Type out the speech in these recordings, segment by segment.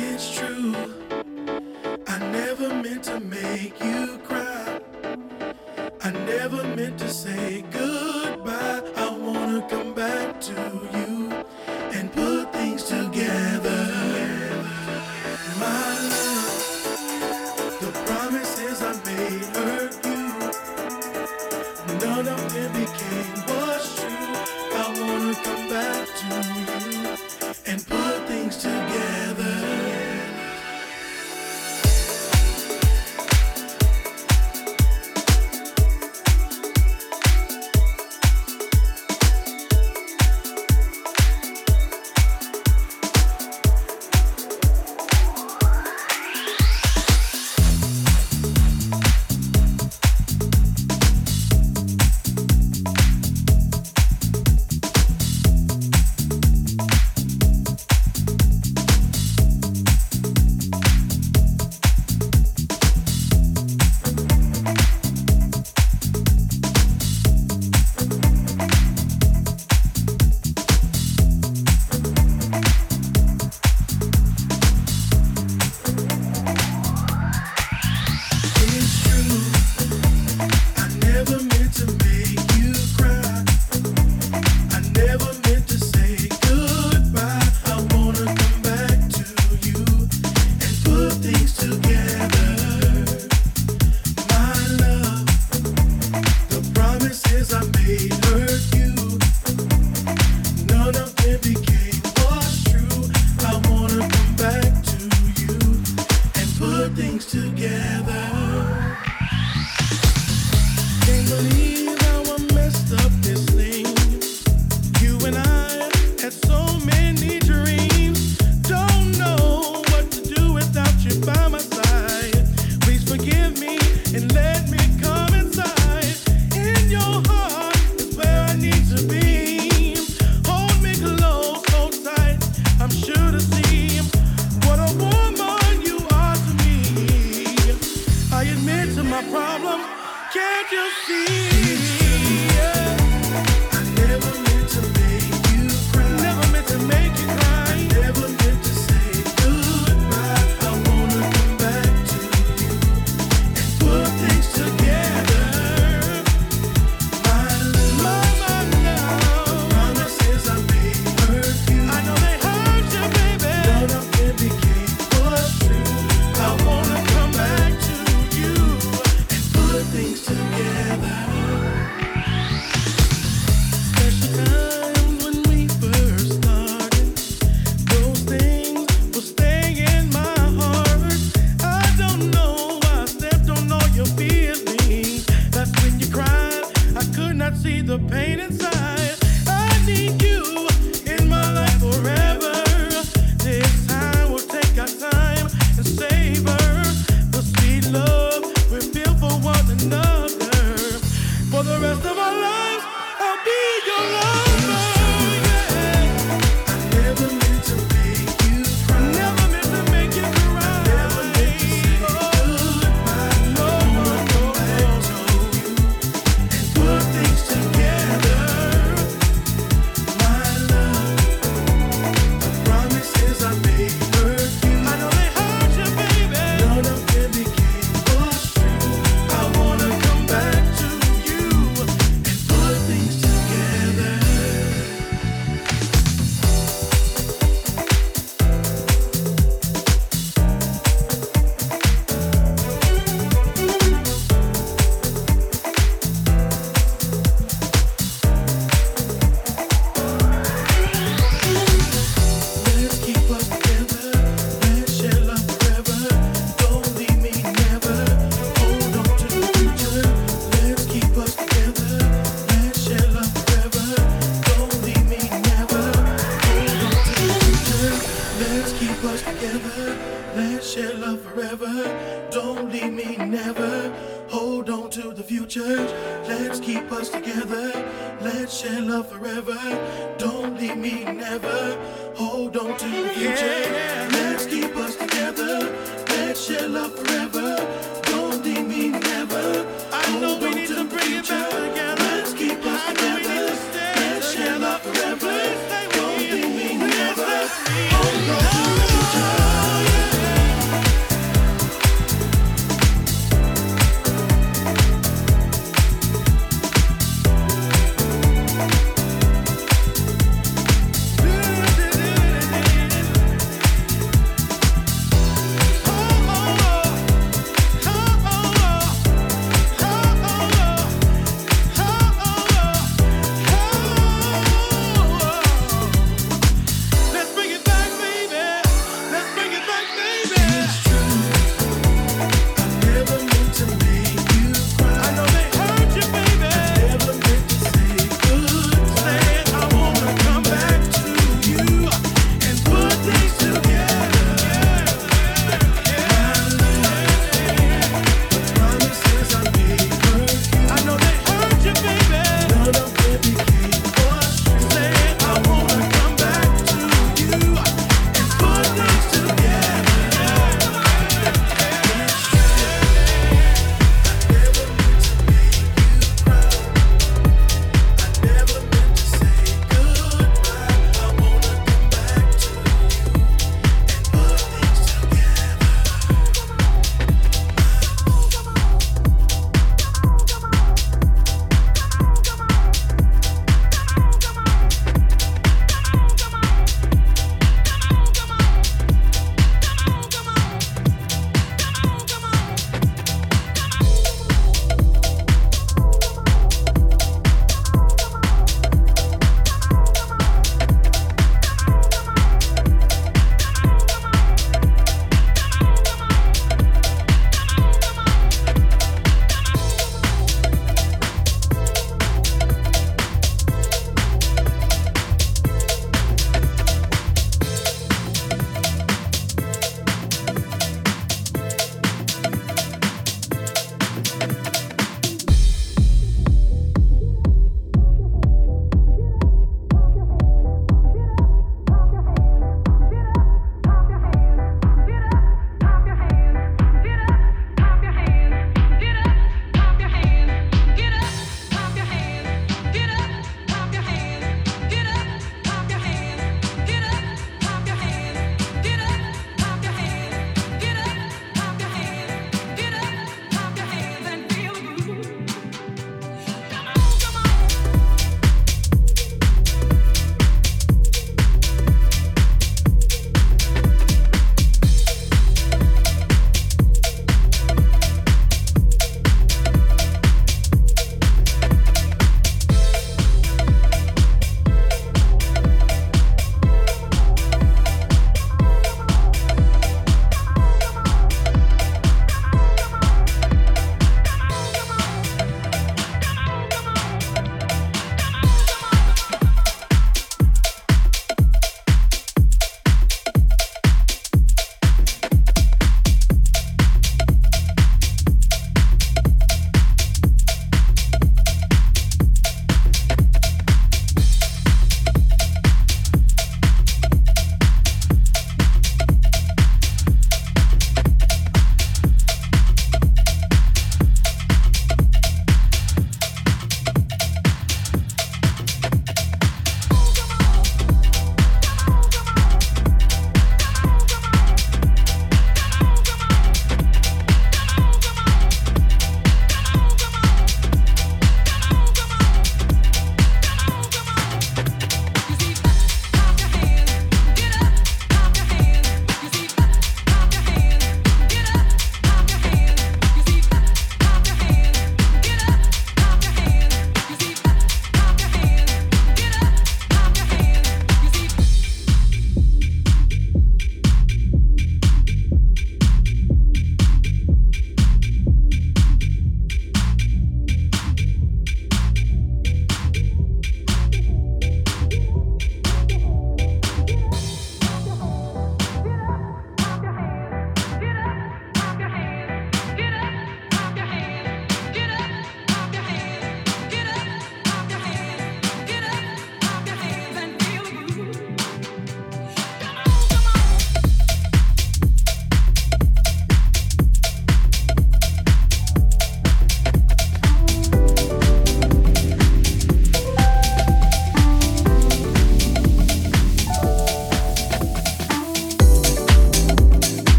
It's true. I never meant to make you cry. I never meant to say goodbye. I wanna come back to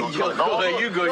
what's going go, you go,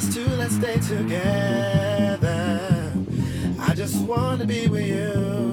us two, let's stay together. I just wanna be with you.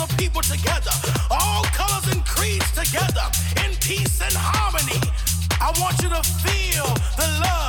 of people together, all colors and creeds together, in peace and harmony. I want you to feel the love.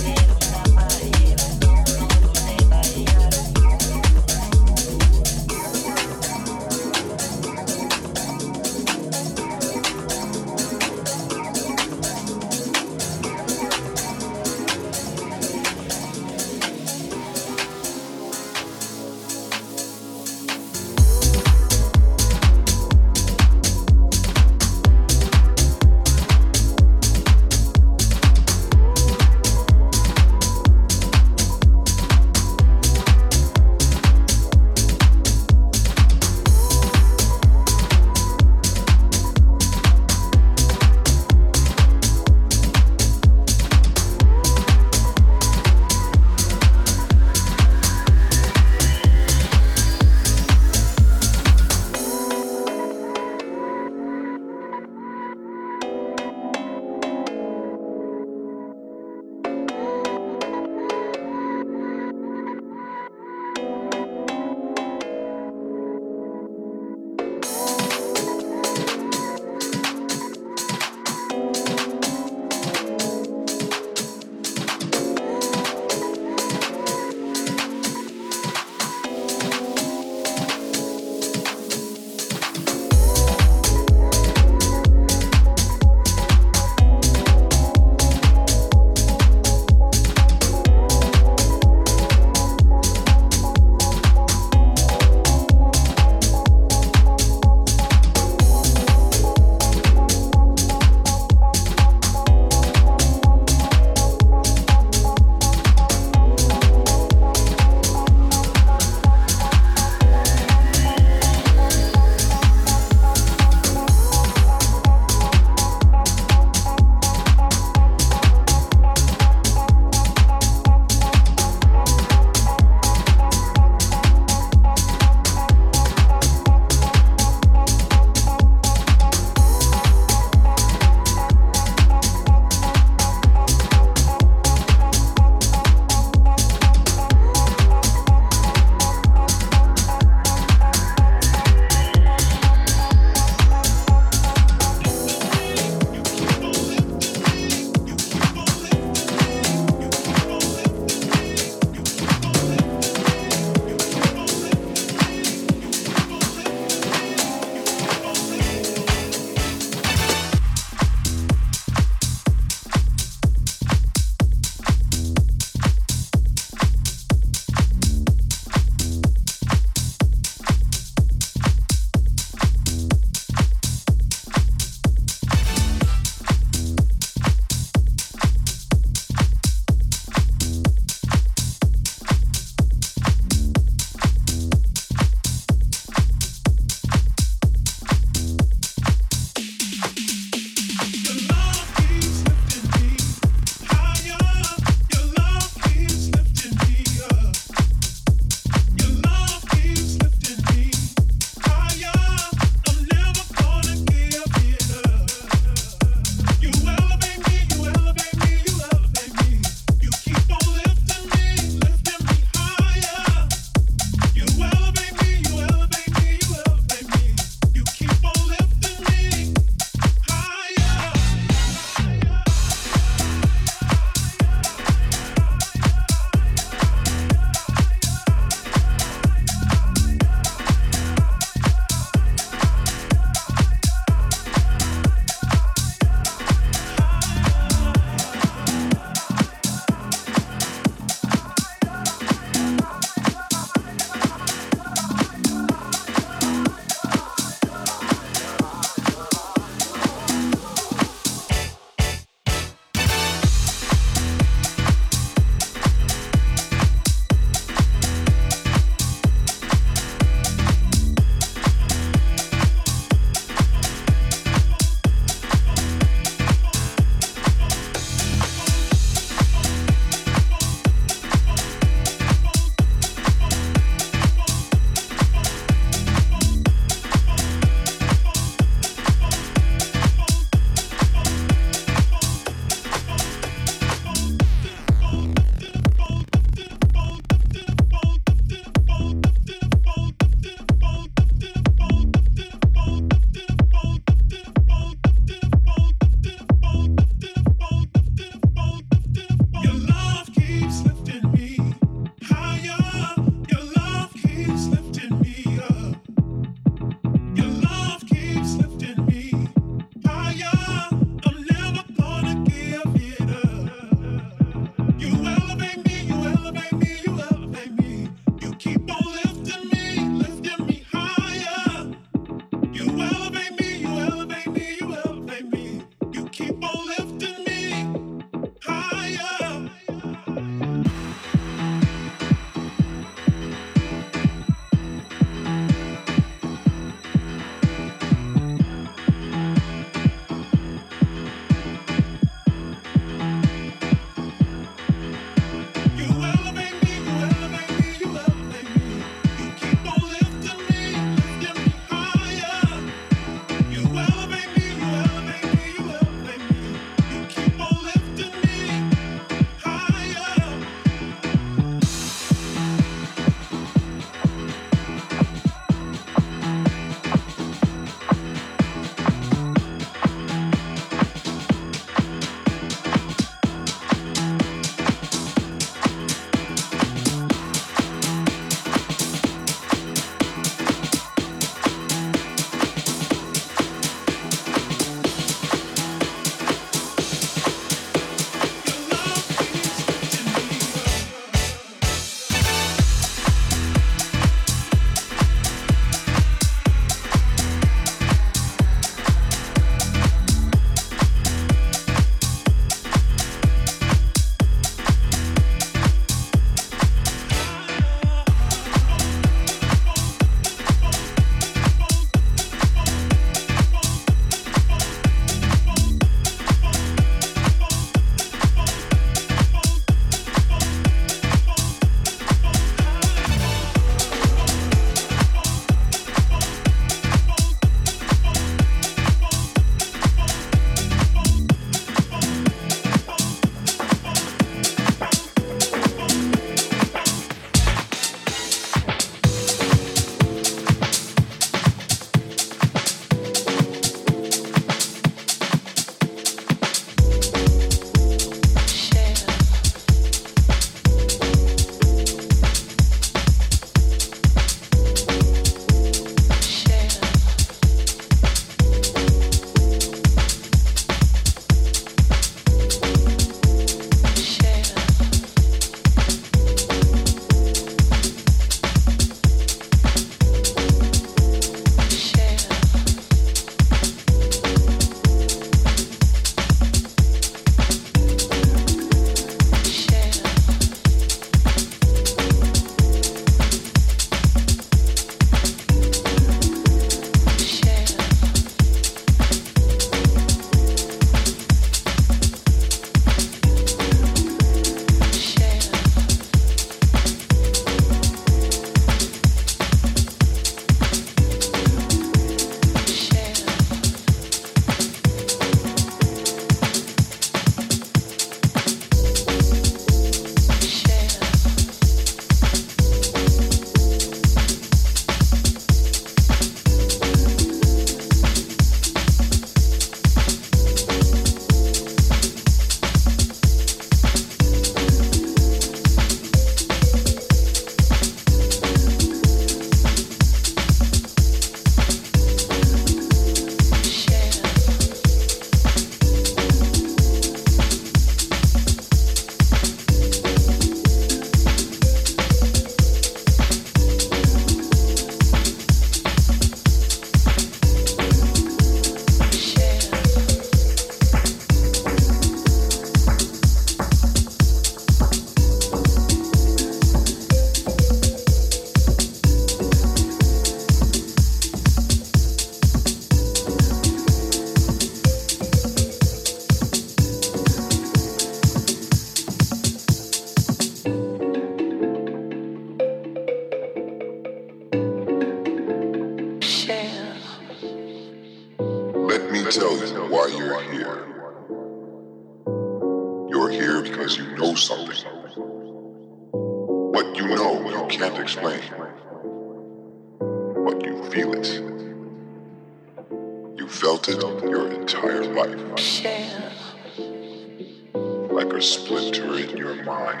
Splinter in your mind,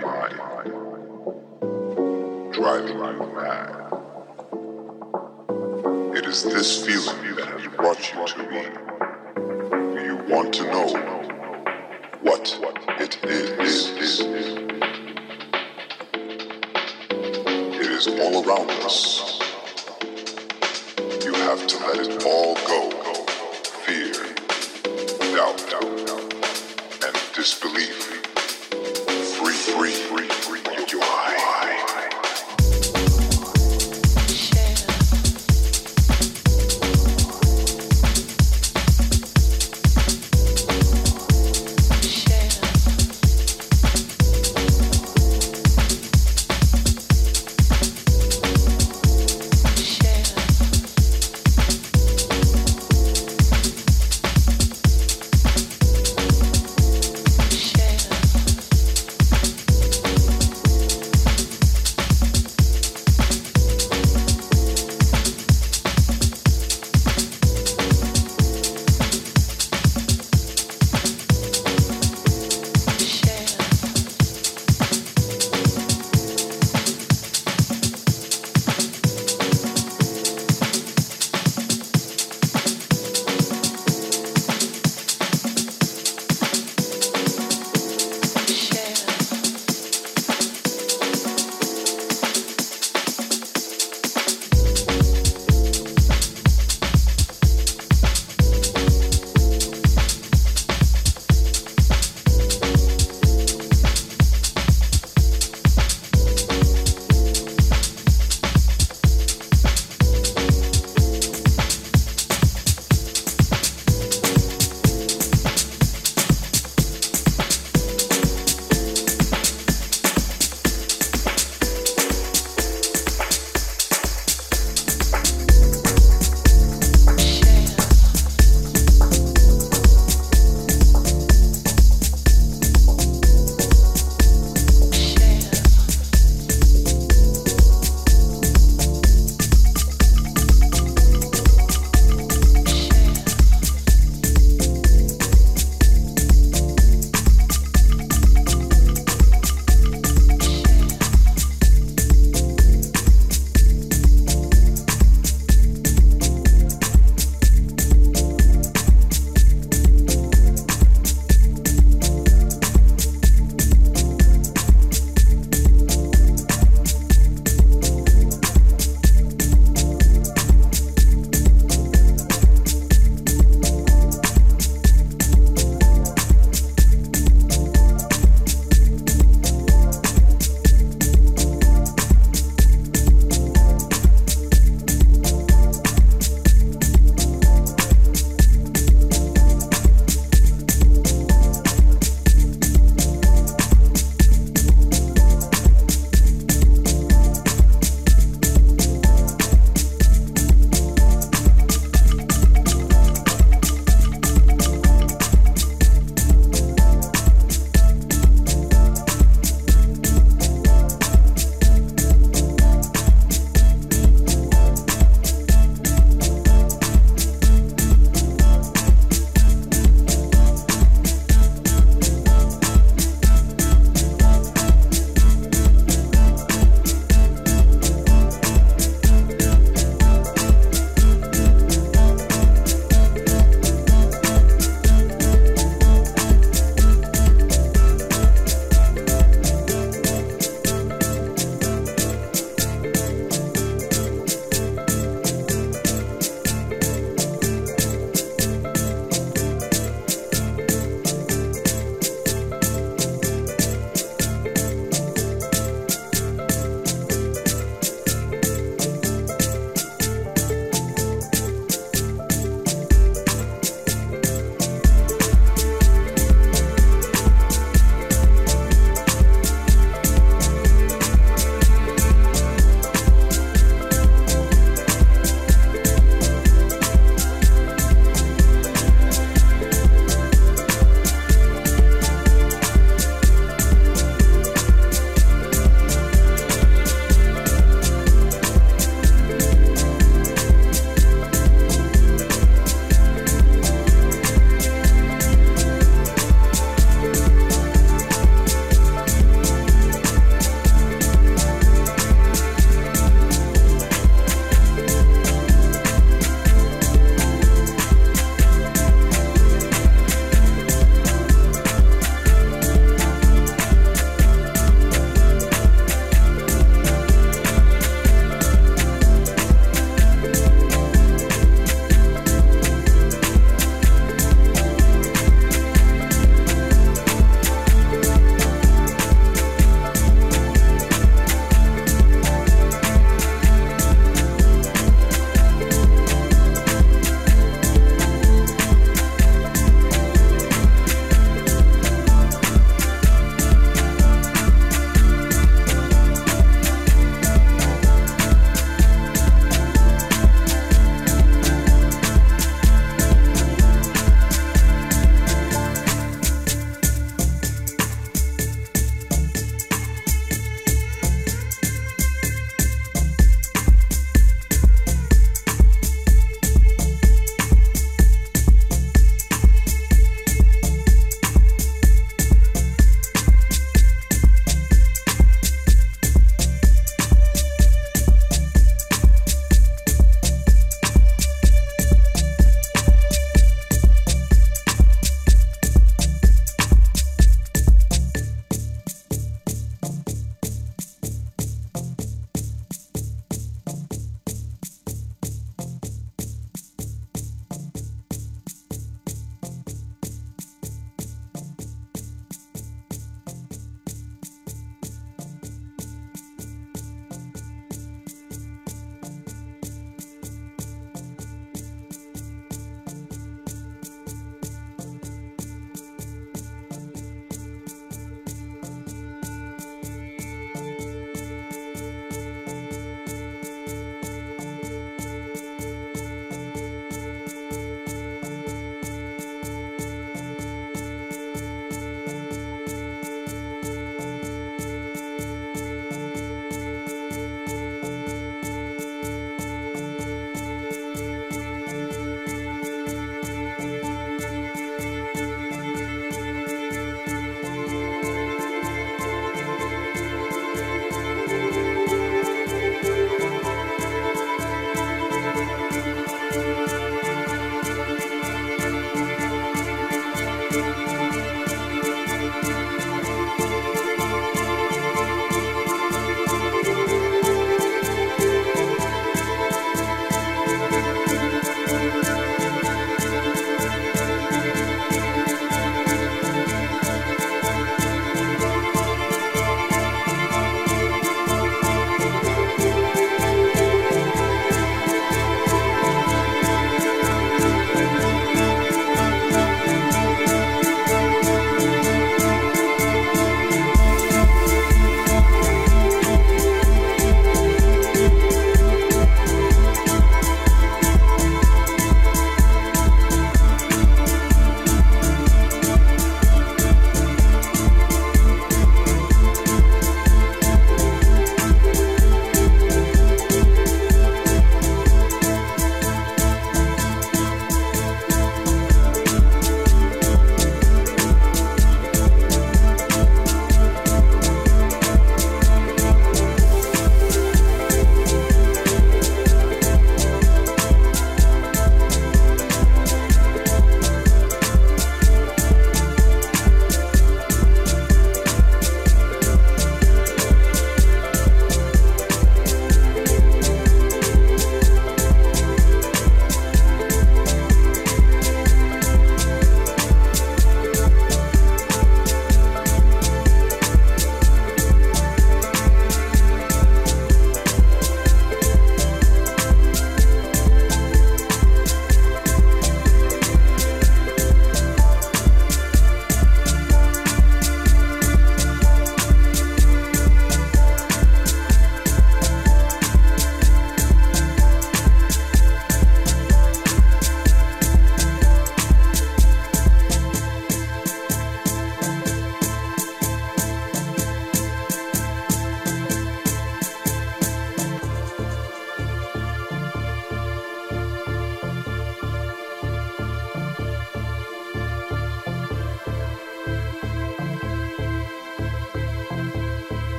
driving you mad. It is this feeling that has brought you to me. You want to know what it is? It is all around us. You have to let it all go. Fear, doubt, and disbelief. Free, free, free, free, your.